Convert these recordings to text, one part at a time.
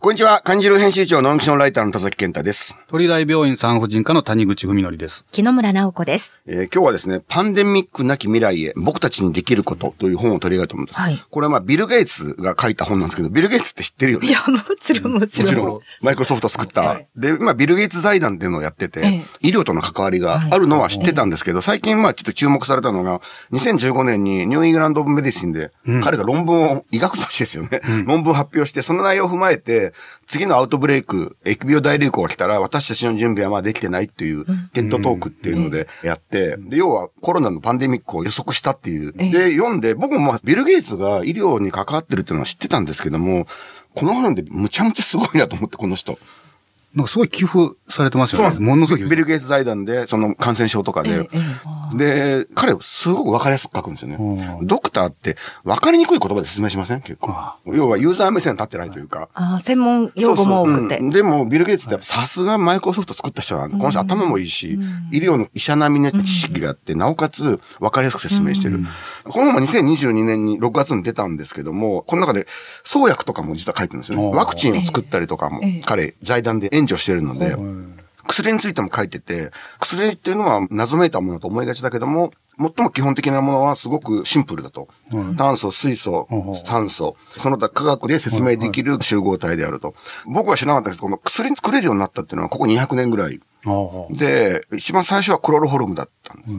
こんにちは。漢字る編集長ノンキションライターの田崎健太です。鳥大病院産婦人科の谷口文則です。木野村直子です。えー今日はですね、パンデミックなき未来へ僕たちにできることという本を取り上げたいと思うんです。はいこれはまあビル・ゲイツが書いた本なんですけど、ビル・ゲイツって知ってるよね？いや、もちろん、もちろん。もちろん、マイクロソフト作った。で、今、ビル・ゲイツ財団っていうのをやってて、ええ医療との関わりがあるのは知ってたんですけど、最近まあちょっと注目されたのが、2015年にニューイングランド・オブ・メディシンで、彼が論文を、医学雑誌ですよね、論文を発表して、その内容を踏まえて、次のアウトブレイク、疫病大流行が来たら、私たちの準備はまあできてないっていう、テッドトークっていうのでやって、で、要はコロナのパンデミックを予測したっていう。で、読んで、僕もまあビル・ゲイツが医療に関わってるっていうのは知ってたんですけども、この本でむちゃむちゃすごいなと思って、この人。なんかすごい寄付されてますよね。そうなんです。ものすごい。ビル・ゲイツ財団で、その感染症とかで。で、彼、すごくわかりやすく書くんですよね。ドクターって、わかりにくい言葉で説明しません？結構。要は、ユーザー目線立ってないというか。あー専門用語も多くて。そうそううんでも、ビル・ゲイツってさすがマイクロソフト作った人なんで、この人頭もいいし、医療の医者並みの知識があって、なおかつ分かりやすく説明してる。この本は2022年に6月に出たんですけども、この中で創薬とかも実は書いてるんですよね。ワクチンを作ったりとかも、彼、財団で援助してるので、薬についても書いてて、薬っていうのは謎めいたものだと思いがちだけども、最も基本的なものはすごくシンプルだと。炭素、水素うん、酸素、その他科学で説明できる集合体であると。僕は知らなかったですけど、この薬作れるようになったっていうのはここ200年ぐらい。で、一番最初はクロロホルムだったんです。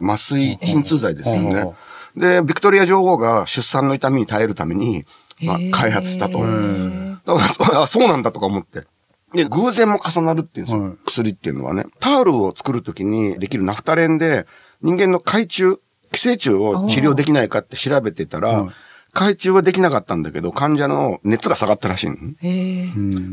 麻酔鎮痛剤ですようんね。で、ビクトリア女王が出産の痛みに耐えるために、まあ、開発したと。だからそうなんだとか思って。で、偶然も重なるっていうんですよ。はい薬っていうのはね。タオルを作るときにできるナフタレンで、人間の海中、寄生虫を治療できないかって調べてたら、はい海中はできなかったんだけど、患者の熱が下がったらしいの。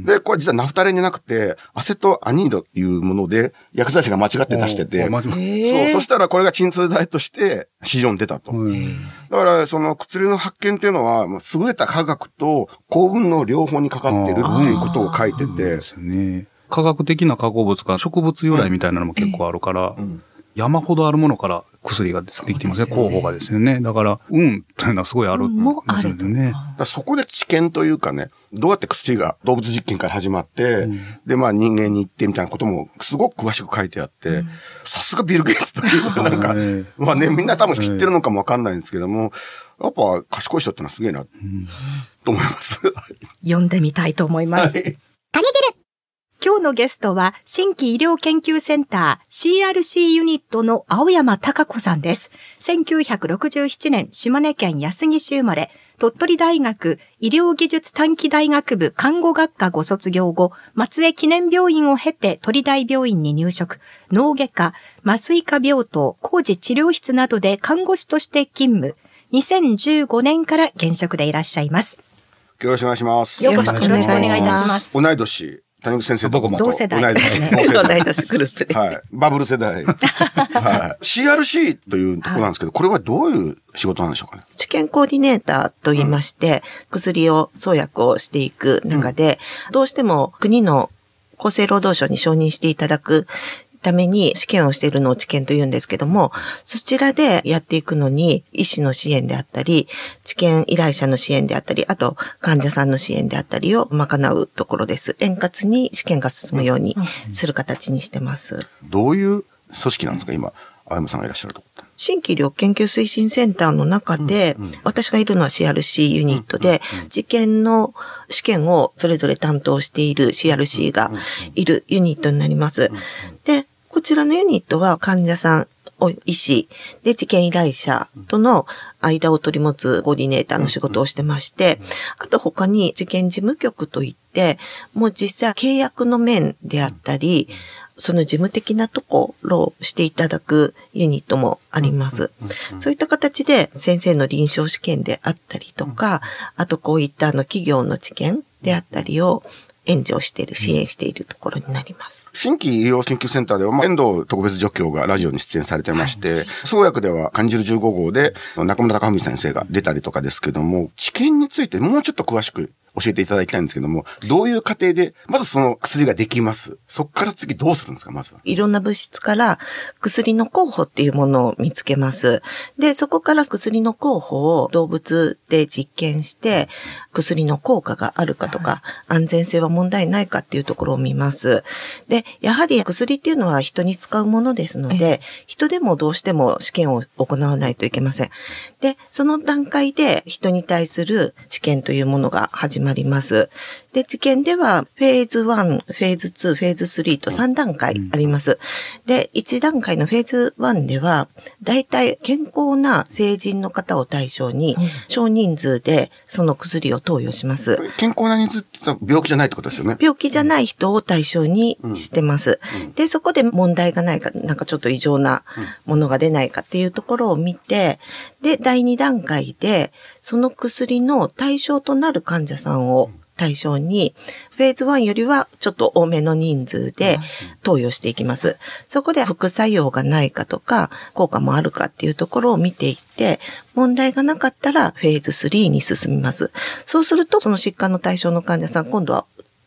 で、これ実はナフタレンじゃなくて、アセトアニードっていうもので、薬剤師が間違って出しててそう、そしたらこれが鎮痛剤として市場に出たと。うん。だから、その薬の発見っていうのは、まあ優れた科学と幸運の両方にかかってるっていうことを書いてて。科学的な化合物が植物由来みたいなのも結構あるから、山ほどあるものから薬ができてますね。候補がですよね。だから、運というのはすごいあるんもあるですよね。そこで知見というかね、どうやって薬が動物実験から始まって、で、まあ人間に行ってみたいなこともすごく詳しく書いてあって、さすがビル・ゲイツというか、なんか、ええまあね、みんな多分知ってるのかもわかんないんですけども、やっぱ賢い人ってのはすげえな、と思います。読んでみたいと思います。はい今日のゲストは、新規医療研究センター CRC ユニットの青山隆子さんです。1967年、島根県安来市生まれ、鳥取大学医療技術短期大学部看護学科ご卒業後、松江記念病院を経て鳥大病院に入職、脳外科、麻酔科病棟、工事治療室などで看護師として勤務。2015年から現職でいらっしゃいます。よろしくお願いします。よろしくお願い願いいたします。同い年、谷口先生と僕もと同世代ですね年。同世代グループで。はい。バブル世代。はい。CRC というところなんですけど、これはどういう仕事なんでしょうかね？治験コーディネーターと言いまして、薬を創薬をしていく中で、どうしても国の厚生労働省に承認していただくために試験をしているのを治験と言うんですけども、そちらでやっていくのに医師の支援であったり、治験依頼者の支援であったり、あと患者さんの支援であったりを賄うところです。円滑に試験が進むようにする形にしてます。どういう組織なんですか？今、青山さんがいらっしゃるとこって。新規医療研究推進センターの中で、私がいるのは CRC ユニットで、治験の試験をそれぞれ担当している CRC がいるユニットになります。で、こちらのユニットは患者さん、お医師、で、治験依頼者との間を取り持つコーディネーターの仕事をしてまして、あと他に治験事務局といって、もう実際契約の面であったり、その事務的なところをしていただくユニットもあります。そういった形で先生の臨床試験であったりとか、あとこういったあの企業の知見であったりを援助している、支援しているところになります。新規医療研究センターでは、まあ、遠藤特別助教がラジオに出演されてまして、創薬では感じる15号で中村隆文先生が出たりとかですけども、治験についてもうちょっと詳しく教えていただきたいんですけども、どういう過程で、まずその薬ができます。そこから次どうするんですか、まずは。いろんな物質から薬の候補っていうものを見つけます。で、そこから薬の候補を動物で実験して、薬の効果があるかとか、安全性は問題ないかっていうところを見ます。で、やはり薬っていうのは人に使うものですので、人でもどうしても試験を行わないといけません。で、その段階で人に対する治験というものが始まります。で、治験では、フェーズ1、フェーズ2、フェーズ3と3段階あります。で、1段階のフェーズ1では、だいたい健康な成人の方を対象に、少人数でその薬を投与します。健康な人数って病気じゃないってことですよね。病気じゃない人を対象にしてます。で、そこで問題がないか、なんかちょっと異常なものが出ないかっていうところを見て、で、第2段階で、その薬の対象となる患者さんを対象に、フェーズ1よりはちょっと多めの人数で投与していきます。そこで副作用がないかとか、効果もあるかっていうところを見ていって、問題がなかったらフェーズ3に進みます。そうすると、その疾患の対象の患者さん、今度は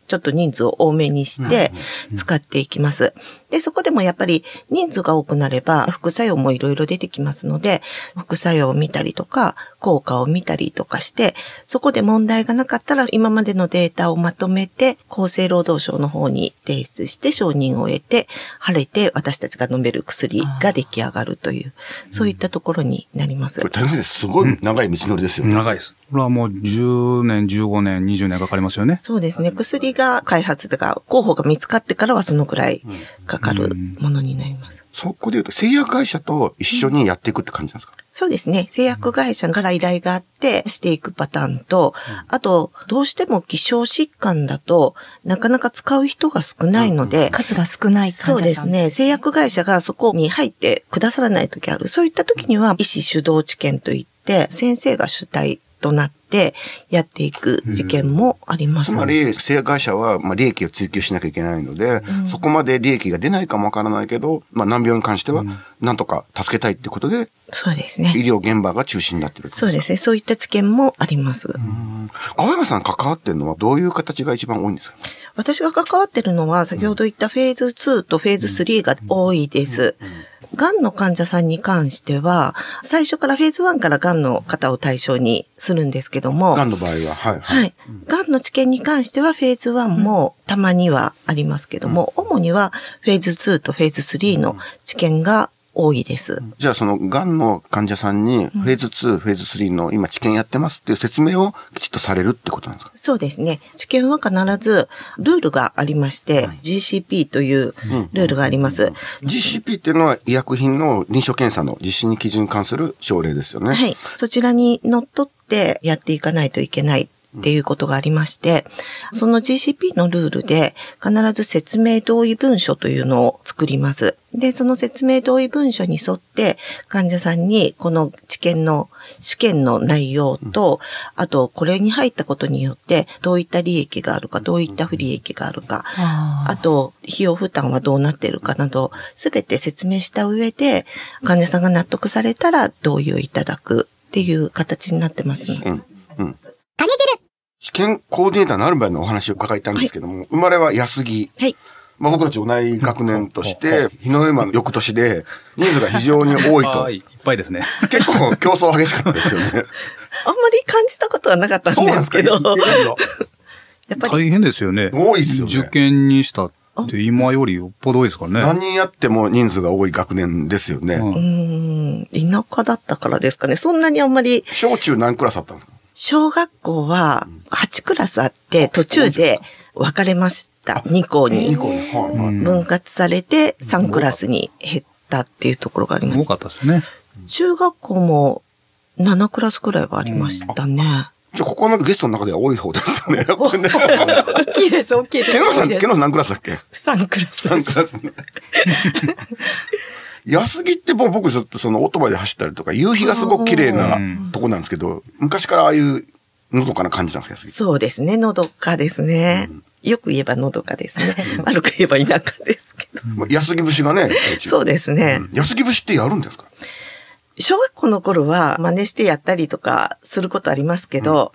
ちょっと人数を多めにして使っていきます。で、そこでもやっぱり人数が多くなれば副作用もいろいろ出てきますので、副作用を見たりとか、効果を見たりとかして、そこで問題がなかったら今までのデータをまとめて、厚生労働省の方に提出して承認を得て、晴れて私たちが飲める薬が出来上がるという、そういったところになりますこれ。大変です。すごい長い道のりですよね。長いです。これはもう10年、15年、20年かかりますよね。そうですね。薬が開発とか、候補が見つかってからはそのくらいかかるものになります。そこで言うと、製薬会社と一緒にやっていくって感じなんですか、そうですね。製薬会社から依頼があってしていくパターンと、あと、どうしても希少疾患だとなかなか使う人が少ないので、数が少ない患者さん。そうです。ね。製薬会社がそこに入ってくださらない時ある。そういった時には、医師主導治験といって、先生が主体となってやっていく事件もあります。つまり、製薬会社は、まあ、利益を追求しなきゃいけないので、そこまで利益が出ないかもわからないけど、まあ、難病に関しては、なんとか助けたいってことで、そうですね。医療現場が中心になってるそうですね。そういった知見もあります。青山さん関わってるのはどういう形が一番多いんですか？私が関わってるのは、先ほど言ったフェーズ2とフェーズ3が多いです。がんの患者さんに関しては、最初からフェーズ1からがんの方を対象にするんですけども、がんの場合は、はい、はい。がんの治験に関してはフェーズ1もたまにはありますけども、主にはフェーズ2とフェーズ3の治験が多いです。じゃあその、がんの患者さんに、フェーズ2、フェーズ3の今治験やってますっていう説明をきちっとされるってことなんですか？そうですね。治験は必ずルールがありまして、GCP というルールがあります。GCP っていうのは医薬品の臨床検査の実施に基準に関する省令ですよね。はい。そちらにのっとってやっていかないといけないっていうことがありまして、その GCP のルールで必ず説明同意文書というのを作ります。で、その説明同意文書に沿って患者さんにこの治験の試験の内容と、あとこれに入ったことによってどういった利益があるか、どういった不利益があるか、ああと、費用負担はどうなっているかなど、すべて説明した上で、患者さんが納得されたら同意をいただくっていう形になってます。うん。うん。試験コーディネーターになる前のお話を伺いたいんですけども、生まれは安木。はい。まあ僕たち同い学年として、日の山の翌年で人数が非常に多いと は。い。いっぱいですね。結構競争激しかったですよね。あんまり感じたことはなかったんですけど、そうなんですか？やっぱり、大変ですよね。多いですよね受験にしたって今よりよっぽど多いですからね。何人やっても人数が多い学年ですよね。うんうーん、田舎だったからですかね。そんなにあんまり、小中何クラスあったんですか？小学校は8クラスあって、途中で分かれました。2校に。2校に。はいはい分割されて3クラスに減ったっていうところがあります多か。ったですね。中学校も7クラスくらいはありましたね。じゃあここのゲストの中では多い方ですよね。やっぱりね大きいです、大きいです。ケノさん、ケノさん何クラスだっけ？3クラス。3クラスね。安木ってもう僕ずっとそのオートバイで走ったりとか、夕日がすごく綺麗なとこなんですけど、昔からああいうのどかな感じなんですか、安木。そうですね、のどかですね。よく言えばのどかですね。悪く言えば田舎ですけど。まあ安木節がね、そうですね。安木節ってやるんですか？小学校の頃は真似してやったりとかすることありますけど、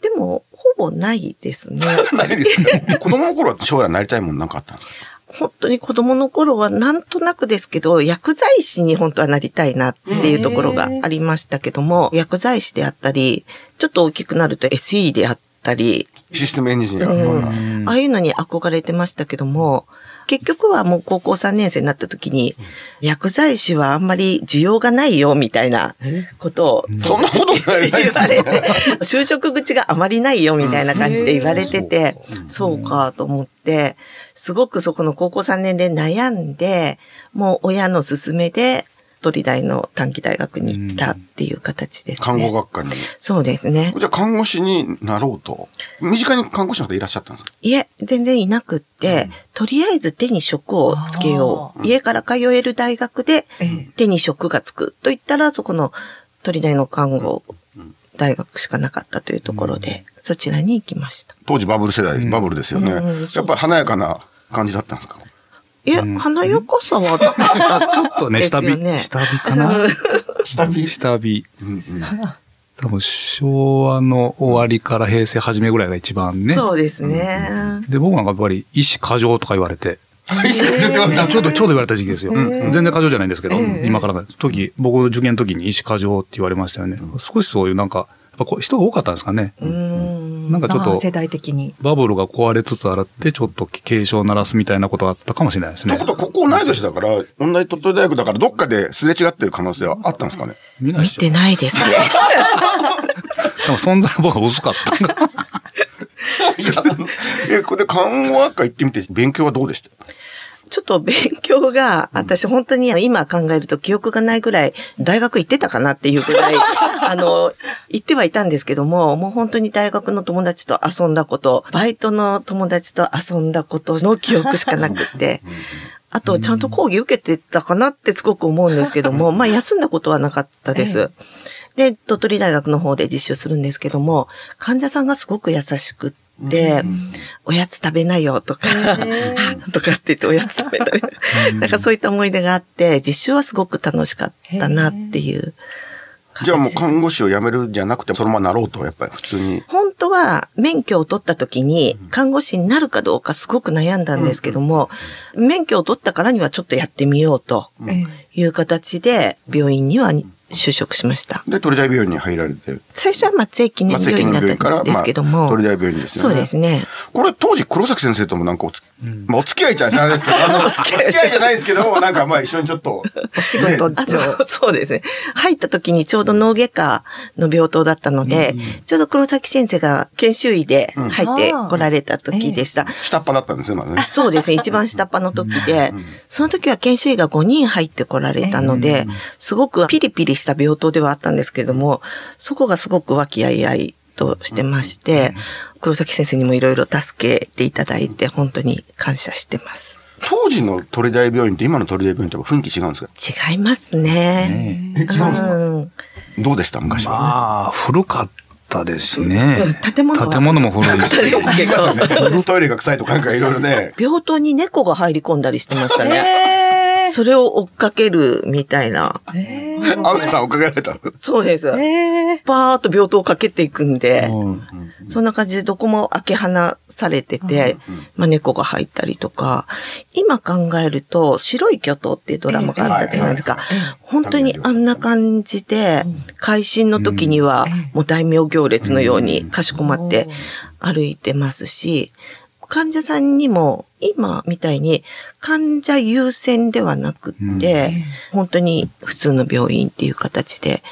でも、ほぼないですね。ないですか子供の頃は将来なりたいもんなんかあったんですか？本当に子供の頃はなんとなくですけど、薬剤師に本当はなりたいなっていうところがありましたけども、薬剤師であったり、ちょっと大きくなると SE であったり、システムエンジニア。うん、ああいうのに憧れてましたけども、結局はもう高校3年生になった時に、薬剤師はあんまり需要がないよ、みたいなことを、そんなことない言われて、就職口があまりないよ、みたいな感じで言われてて、そうかと思って、すごくそこの高校3年で悩んで、もう親の勧めで、鳥大の短期大学に行ったっていう形ですね。看護学科に。そうですね。じゃあ看護師になろうと？身近に看護師の方いらっしゃったんですか？いえ、全然いなくって、とりあえず手に職をつけよう。家から通える大学で手に職がつくと言ったら、そこの鳥大の看護大学しかなかったというところで、そちらに行きました。当時バブル世代、バブルですよね。うんやっぱり華やかな感じだったんですか？いや、華やかさは。ちょっとね、下火、ね。下火かな？下火。下火。うんうん。多分昭和の終わりから平成初めぐらいが一番ね。そうですね。で、僕なんかやっぱり、医師過剰とか言われて、ちょっと言われた。ちょうど、ちょうど言われた時期ですよ。全然過剰じゃないんですけど、今から。の時、僕の受験の時に医師過剰って言われましたよね。少しそういうなんか、ぱこう人が多かったんですかね。うん。なんかちょっと、世代的に。バブルが壊れつつあって、ちょっと警鐘を鳴らすみたいなことがあったかもしれないですねという。ことは、ここ同い年だから、同じ鳥取大学だから、どっかですれ違ってる可能性はあったんですかね見てないですね。でも 存在は僕は薄かった。いや、え、これ看護学科行ってみて、勉強はどうでした？ちょっと勉強が、私本当に今考えると記憶がないぐらい、大学行ってたかなっていうぐらい、あの、行ってはいたんですけども、もう本当に大学の友達と遊んだこと、バイトの友達と遊んだことの記憶しかなくって、あと、ちゃんと講義受けてたかなってすごく思うんですけども、まあ、休んだことはなかったです。で、鳥取大学の方で実習するんですけども、患者さんがすごく優しくって、おやつ食べなよとか、とかって言っておやつ食べたり。なんかそういった思い出があって、実習はすごく楽しかったなっていう形。じゃあもう看護師を辞めるんじゃなくて、そのままなろうと、やっぱり普通に。本当は免許を取った時に看護師になるかどうかすごく悩んだんですけども、免許を取ったからにはちょっとやってみようという形で病院には就職しました。で、鳥大病院に入られて。最初は松江記念病院だったんですけども、鳥大病院ですよね。そうですね。これ当時黒崎先生ともなんかおつ、まあ お付き合いじゃないですけど、お付き合いじゃないですけど、なんかまあ一緒にちょっと。お仕事ね そうですね。入った時にちょうど脳外科の病棟だったので、ちょうど黒崎先生が研修医で入って来られた時でした。下っ端だったんですよ、まだね。そうですね。一番下っ端の時で、その時は研修医が5人入って来られたので、すごくピリピリした病棟ではあったんですけれども、そこがすごく和気あいあいとしてまして、黒崎先生にもいろいろ助けていただいて、本当に感謝してます。当時の鳥大病院と今の鳥大病院って雰囲気違うんですか？違いますね。え、違うんですか？うんどうでした？昔は。まあ、古かったですね。建物は建物も古いし。言いますよね。トイレが臭いとかなんかいろいろね。病棟に猫が入り込んだりしてましたね。えそれを追っかけるみたいな。ー、えアメさんおかげられたんですそうです。ー、えー、バーっと病棟をかけていくんで、うんそんな感じでどこも開け放されてて、まあ猫が入ったりとか、今考えると、白い巨頭っていうドラマがあったじゃないですか。本当にあんな感じで、会心の時にはもう大名行列のようにかしこまって歩いてますし、患者さんにも今みたいに患者優先ではなくって、本当に普通の病院っていう形で、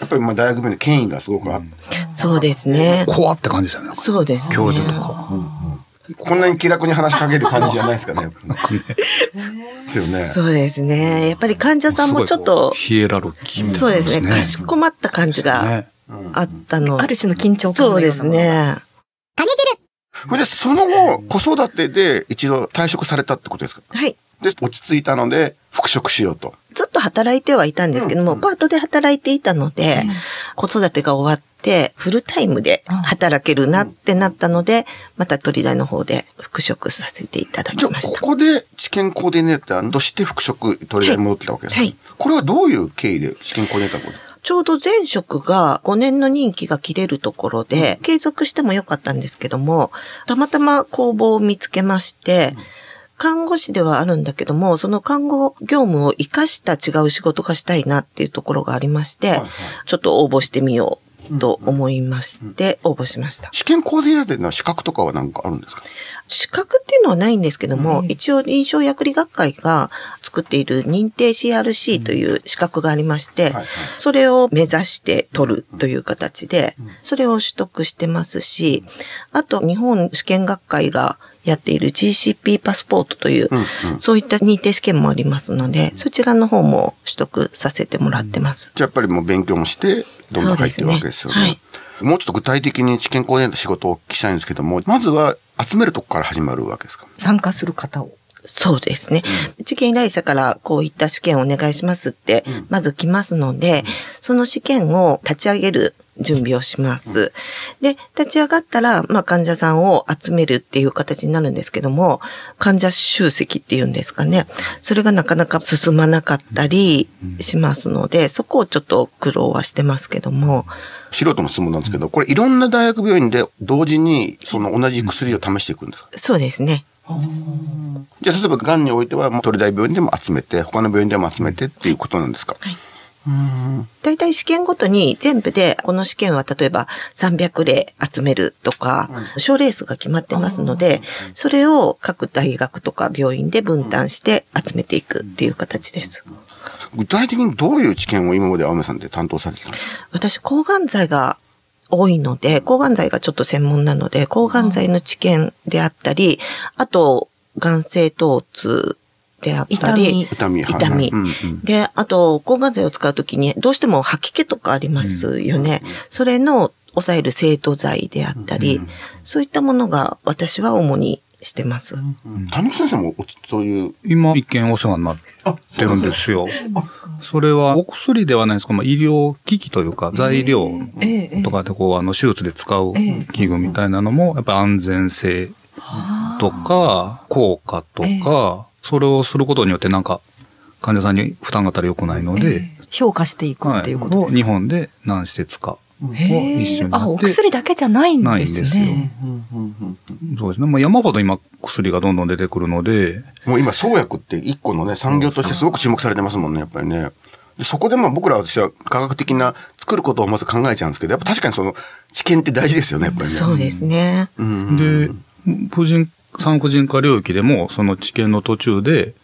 やっぱりまあ大学病院の権威がすごくあって、そうですね。怖って感じでしたね。そうですね。教授とか。こんなに気楽に話しかける感じじゃないですかね。ですよね。そうですね。やっぱり患者さんもちょっとヒエラルキーみたいなそうですね、かしこまった感じがねあったの。ある種の緊張感そうですね。それで、その後、子育てで一度退職されたってことですか？はい。で、落ち着いたので、復職しようと。ずっと働いてはいたんですけども、パートで働いていたので、子育てが終わって、フルタイムで働けるなってなったので、また鳥大の方で復職させていただきました。ここで試験コーディネーターとして復職、取りに戻ってたわけですか、はい。これはどういう経緯で試験コーディネーターをちょうど前職が5年の任期が切れるところで、継続してもよかったんですけども、たまたま工房を見つけまして、看護師ではあるんだけども、その看護業務を活かした違う仕事がしたいなっていうところがありまして、はいはい、ちょっと応募してみようと思いまして、応募しました。試験コーディネーターの資格とかは何かあるんですか？資格っていうのはないんですけども、うん、一応臨床薬理学会が作っている認定 CRC という資格がありまして、それを目指して取るという形で、それを取得してますし、あと日本試験学会がやっている GCP パスポートという、うんうん、そういった認定試験もありますので、そちらの方も取得させてもらってます。じゃあやっぱりもう勉強もして、どんどん入ってるわけですよね。ね。はい、もうちょっと具体的に知見コーディネート仕事をお聞きしたいんですけども、まずは集めるとこから始まるわけですか？参加する方を。そうですね。うん、受験依頼者からこういった試験をお願いしますって、まず来ますので、うん、その試験を立ち上げる準備をします。で、立ち上がったら、まあ患者さんを集めるっていう形になるんですけども、患者集積っていうんですかね。それがなかなか進まなかったりしますので、そこをちょっと苦労はしてますけども。素人の質問なんですけど、これいろんな大学病院で同時にその同じ薬を試していくんですか、そうですね。じゃあ例えば癌においては鳥大病院でも集めて他の病院でも集めてっていうことなんですか、はい大体試験ごとに全部で、この試験は例えば300例集めるとか、賞レースが決まってますので、それを各大学とか病院で分担して集めていくっていう形です。具体的にどういう知見を今まで青梅さんで担当されてたんですか？私、抗がん剤が多いので、抗がん剤がちょっと専門なので、抗がん剤の知見であったり、あと、眼性疼痛であったり、痛み。痛み。うんうん、で、あと、抗がん剤を使うときに、どうしても吐き気とかありますよね。うん、それの抑える生徒剤であったり、うん、そういったものが私は主にしてます。谷口先生もそういう。今、一見お世話になってるんですよ。それは、お薬ではないんですけど、まあ、医療機器というか、材料とかでこう、あの、手術で使う器具みたいなのも、やっぱり安全性とか、効果とか、それをすることによってなんか、患者さんに負担がったら良くないので、評価していくっていうことですか、日本で何施設かを一緒にあ、お薬だけじゃないんですね。ないんですよ。そうですね。まあ山ほど今薬がどんどん出てくるので。もう今創薬って一個のね、産業としてすごく注目されてますもんね、やっぱりね。そこでも僕ら私は科学的な作ることをまず考えちゃうんですけど、やっぱ確かにその知見って大事ですよね、やっぱりね。そうですね。で、婦人産婦人科領域でも、その治験の途中で、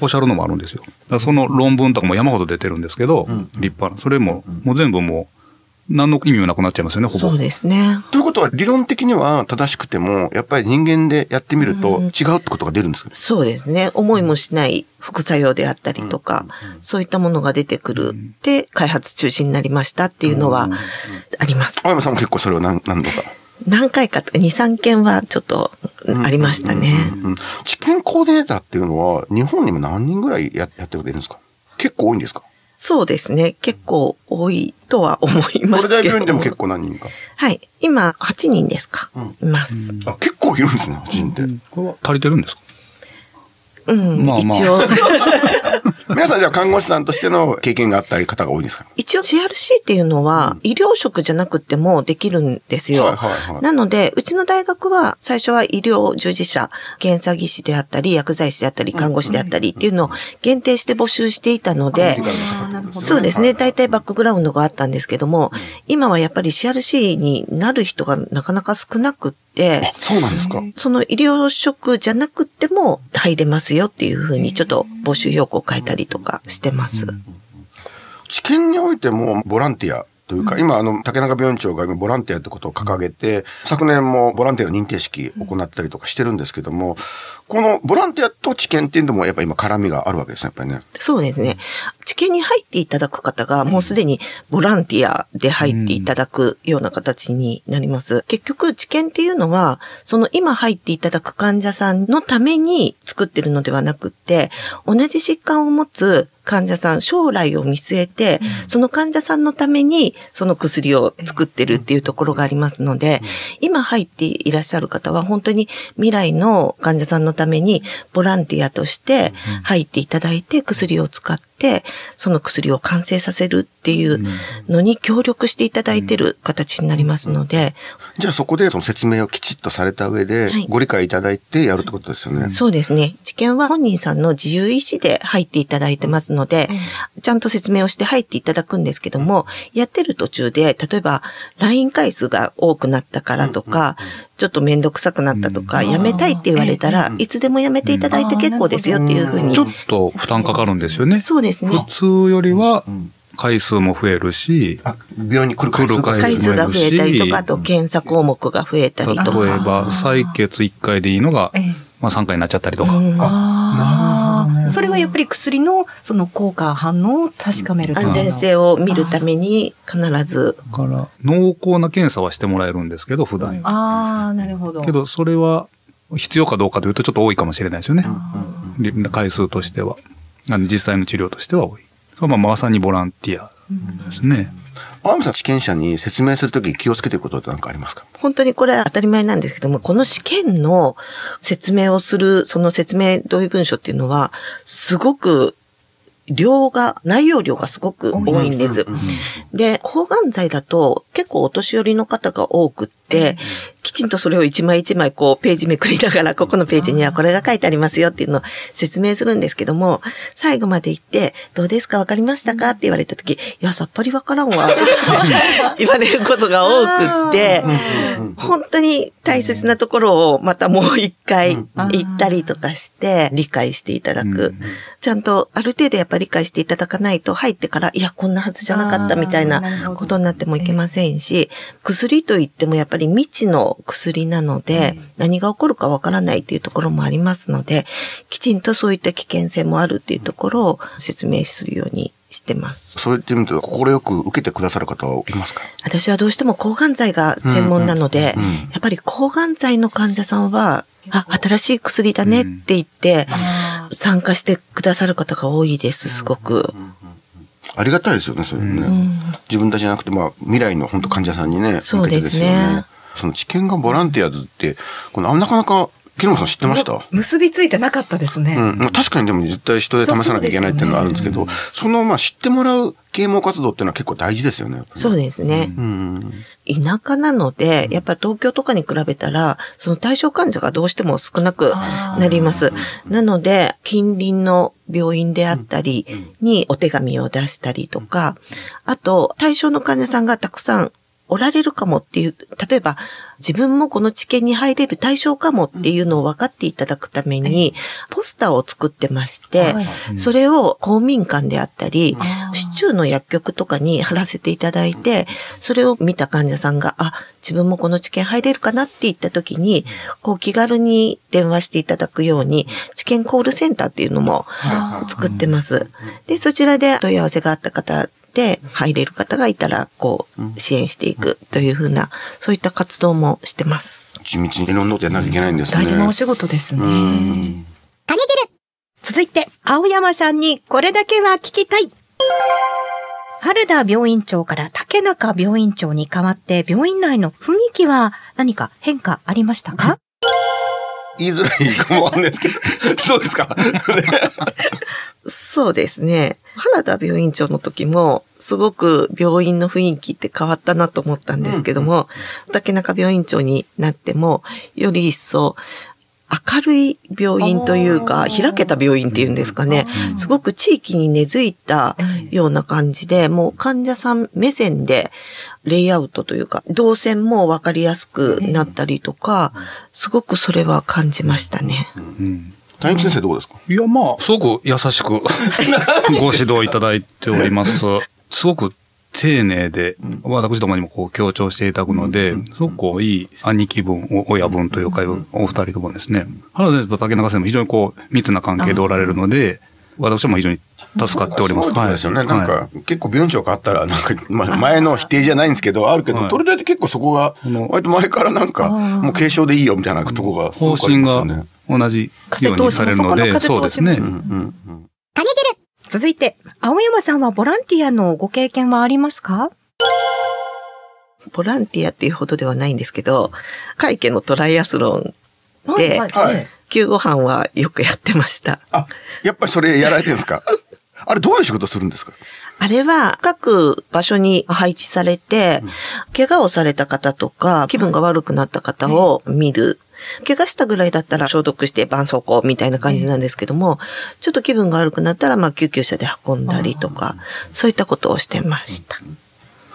おっしゃるのもあるんですよ。その論文とかも山ほど出てるんですけど、うん、立派な。それも、もう全部もう、何の意味もなくなっちゃいますよね、ほぼ。そうですね。ということは、理論的には正しくても、やっぱり人間でやってみると違うってことが出るんですか、ね、そうですね。思いもしない副作用であったりとか、そういったものが出てくる。で、開発中止になりましたっていうのはあります。青山さんも結構それを何何度か？何回か、2、3件はちょっとありましたね。治験コーディネーターっていうのは、日本にも何人ぐらいややってるんですか？結構多いんですか？そうですね。結構多いとは思いますけど。これ大病院でも結構何人か？はい。今、8人ですか、うん、います、あ。結構いるんですね、8人って。これは足りてるんですか？うん、まあまあ、一応。皆さんじゃあ看護師さんとしての経験があったり方が多いですか？一応 CRC っていうのは、医療職じゃなくてもできるんですよ。はいはいはい、なので、うちの大学は最初は医療従事者、検査技師であったり、薬剤師であったり、看護師であったりっていうのを限定して募集していたので、そうですね。大体バックグラウンドがあったんですけども、今はやっぱり CRC になる人がなかなか少なくて、て、そうなんですか？その医療職じゃなくても入れますよっていうふうにちょっと募集要項を変えたりとかしてます。治験においてもボランティアというか、今、あの、竹中病院長が今、ボランティアってことを掲げて、昨年もボランティアの認定式を行ったりとかしてるんですけども、このボランティアと治験っていうのも、やっぱ今、絡みがあるわけですね、やっぱりね。そうですね。治験に入っていただく方が、もうすでにボランティアで入っていただくような形になります。結局、治験っていうのは、その今入っていただく患者さんのために作ってるのではなくって、同じ疾患を持つ患者さん、将来を見据えて、その患者さんのためにその薬を作ってるっていうところがありますので、今入っていらっしゃる方は本当に未来の患者さんのためにボランティアとして入っていただいて薬を使って、その薬を完成させるっていうのに協力していただいてる形になりますので。じゃあそこでその説明をきちっとされた上で、ご理解いただいてやるってことですよね。はい、そうですね。知見は本人さんの自由意志で入っていただいてますので、うん、ちゃんと説明をして入っていただくんですけども、やってる途中で、例えば LINE 回数が多くなったからとか、ちょっとめんどくさくなったとか、やめたいって言われたら、いつでもやめていただいて結構ですよっていうふうに。ちょっと負担かかるんですよね。そうですね。普通よりは、回数も増えるし、病院に来る回数回数が増えたりとか、あと検査項目が増えたりとか。例えば、採血1回でいいのが、まあ3回になっちゃったりとか。それはやっぱり薬のその効果反応を確かめる安全性を見るために必ず。だから、濃厚な検査はしてもらえるんですけど、普段。ああ、なるほど。けど、それは必要かどうかというとちょっと多いかもしれないですよね。回数としては。実際の治療としては多い。まあ、まさにボランティアですね。青山さん、試験者に説明するとき気をつけていることって何かありますか？本当にこれは当たり前なんですけども、この試験の説明をする、その説明同意文書っていうのは、すごく量が、内容量がすごく多いんです。で、抗がん剤だと結構お年寄りの方が多くって、きちんとそれを一枚一枚こうページめくりながら、ここのページにはこれが書いてありますよっていうのを説明するんですけども、最後まで言って、どうですか？わかりましたか？って言われた時、いや、さっぱりわからんわ。言われることが多くって、本当に大切なところをまたもう一回言ったりとかして理解していただく。ちゃんとある程度やっぱり理解していただかないと入ってから、いや、こんなはずじゃなかったみたいなことになってもいけませんし、薬といってもやっぱり未知の薬なので、何が起こるかわからないっていうところもありますので、きちんとそういった危険性もあるっていうところを説明するようにしてます。そう言ってみると、心よく受けてくださる方はいますか？私はどうしても抗がん剤が専門なので、やっぱり抗がん剤の患者さんは、あ、新しい薬だねって言って、参加してくださる方が多いです、すごく。ありがたいですよね、それね。自分たちじゃなくて、まあ、未来の本当患者さんにね、そうですね。その知見がボランティアって、このなかなか木野さん知ってました？結びついてなかったですね。うん。確かにでも絶対人で試さなきゃいけないっていうのがあるんですけど、そ、ね,、の、まあ知ってもらう啓蒙活動っていうのは結構大事ですよね。そうですね。うん、田舎なので、やっぱ東京とかに比べたら、その対象患者がどうしても少なくなります。なので、近隣の病院であったりにお手紙を出したりとか、あと、対象の患者さんがたくさんおられるかもっていう、例えば自分もこの知見に入れる対象かもっていうのを分かっていただくために、ポスターを作ってまして、それを公民館であったり、市中の薬局とかに貼らせていただいて、それを見た患者さんが、あ、自分もこの知見入れるかなって言った時に、こう気軽に電話していただくように、知見コールセンターっていうのも作ってます。で、そちらで問い合わせがあった方で入れる方がいたら、こう、支援していくというふうな、そういった活動もしてます。地道にいろんなことやらなきゃいけないんですね。大事なお仕事ですね。種汁続いて、青山さんにこれだけは聞きたい。原田病院長から竹中病院長に代わって病院内の雰囲気は何か変化ありましたか？言いづらいかもわかんですけど、どうですか？そうですね。原田病院長の時も、すごく病院の雰囲気って変わったなと思ったんですけども、うん、竹中病院長になっても、より一層、明るい病院というか、開けた病院っていうんですかね、すごく地域に根付いたような感じで、もう患者さん目線でレイアウトというか、動線もわかりやすくなったりとか、すごくそれは感じましたね。うん。大先生どうですか？いや、まあ、すごく優しくご指導いただいております。すごく丁寧で、私どもにもこう強調していただくので、すごくこういい兄貴分、親分というか、お二人ともですね、原先生と竹中先生も非常にこう密な関係でおられるので、私も非常に助かっております。そうですよね。なんか、結構病院長があったら、なんか、まあ、前の否定じゃないんですけど、あるけど、それで結構そこが、割と前からなんか、もう継承でいいよみたいなとこが方針が同じようにされるので、そうですね。種汁続いて、青山さんはボランティアのご経験はありますか？ボランティアっていうほどではないんですけど、会計のトライアスロンで、はい、救護班はよくやってました。あ、やっぱりそれやられてるんですか？あれどういう仕事するんですか？あれは各場所に配置されて、怪我をされた方とか、気分が悪くなった方を見る。怪我したぐらいだったら消毒して絆創膏みたいな感じなんですけども、ちょっと気分が悪くなったら、まあ救急車で運んだりとか、そういったことをしてました。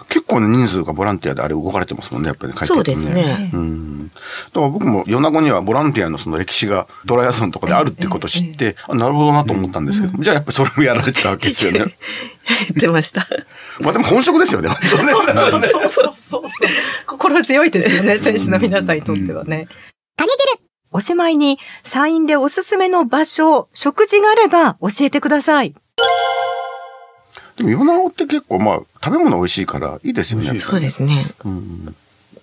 結構な人数がボランティアであれ動かれてますもんね、やっぱりね、そうですね。うん。だから僕も米子にはボランティアのその歴史がトライアスロンとかであるっていうことを知って、あなるほどなと思ったんですけど、じゃあやっぱりそれもやられてたわけですよね。やってました。まあでも本職ですよね、本当ね。そうそうそう心強いですよね、選手の皆さんにとってはね。カニ汁おしまいに、サインでおすすめの場所、食事があれば教えてください。でも米子って結構まあ食べ物美味しいからいいですよね。そうですね。うん、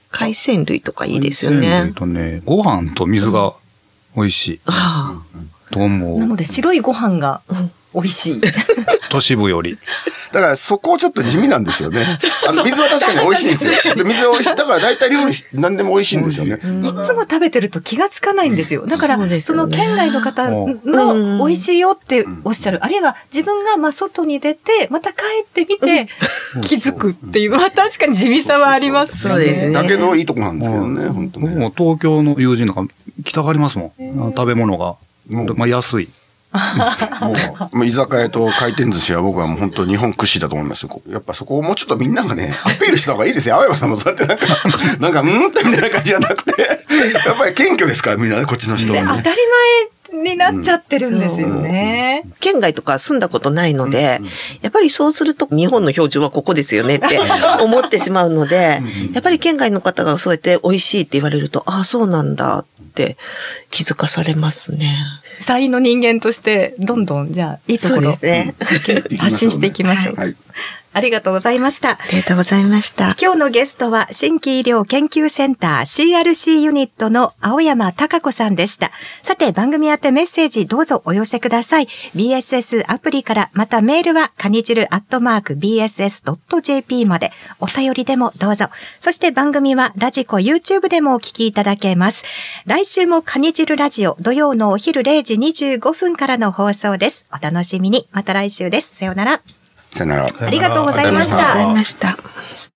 海鮮類とかいいですよね。海鮮類とね、ご飯と水が美味しい。ああ。と思う。なので白いご飯が美味しい。都市部より。だからそこちょっと地味なんですよね。あの水は確かに美味しいんですよ。で水は美味しい。だから大体料理何でも美味しいんですよね。いつも食べてると気がつかないんですよ。だからその県外の方の美味しいよっておっしゃる。あるいは自分がまあ外に出てまた帰ってみて気づくっていう。まあ確かに地味さはありますそうですね。だけどいいとこなんですけどね。本当ね。も東京の友人とか来たがりますもん。食べ物が。まあ安い。もう、居酒屋と回転寿司は僕はもう本当日本屈指だと思いますよ。やっぱそこをもうちょっとみんながね、アピールした方がいいですよ。青山さんもそうやってなんか、なんか、うんってみたいな感じじゃなくて、やっぱり謙虚ですから、みんなね、こっちの人は、ね。当たり前になっちゃってるんですよね。うん、県外とか住んだことないので、うん、やっぱりそうすると日本の標準はここですよねって思ってしまうので、やっぱり県外の方がそうやって美味しいって言われると、ああ、そうなんだって気づかされますね。才の人間として、どんどん、じゃあ、いいところ、ね、発信していきましょう。はいありがとうございました。ありがとうございました。今日のゲストは、新規医療研究センター CRC ユニットの青山隆子さんでした。さて、番組宛てメッセージどうぞお寄せください。BSS アプリから、またメールは、かにじるアットマーク BSS.jp まで、お便りでもどうぞ。そして番組は、ラジコ YouTube でもお聞きいただけます。来週もかにじるラジオ、土曜のお昼0時25分からの放送です。お楽しみに。また来週です。さようなら。さよなら。ありがとうございました。ありがとうございました。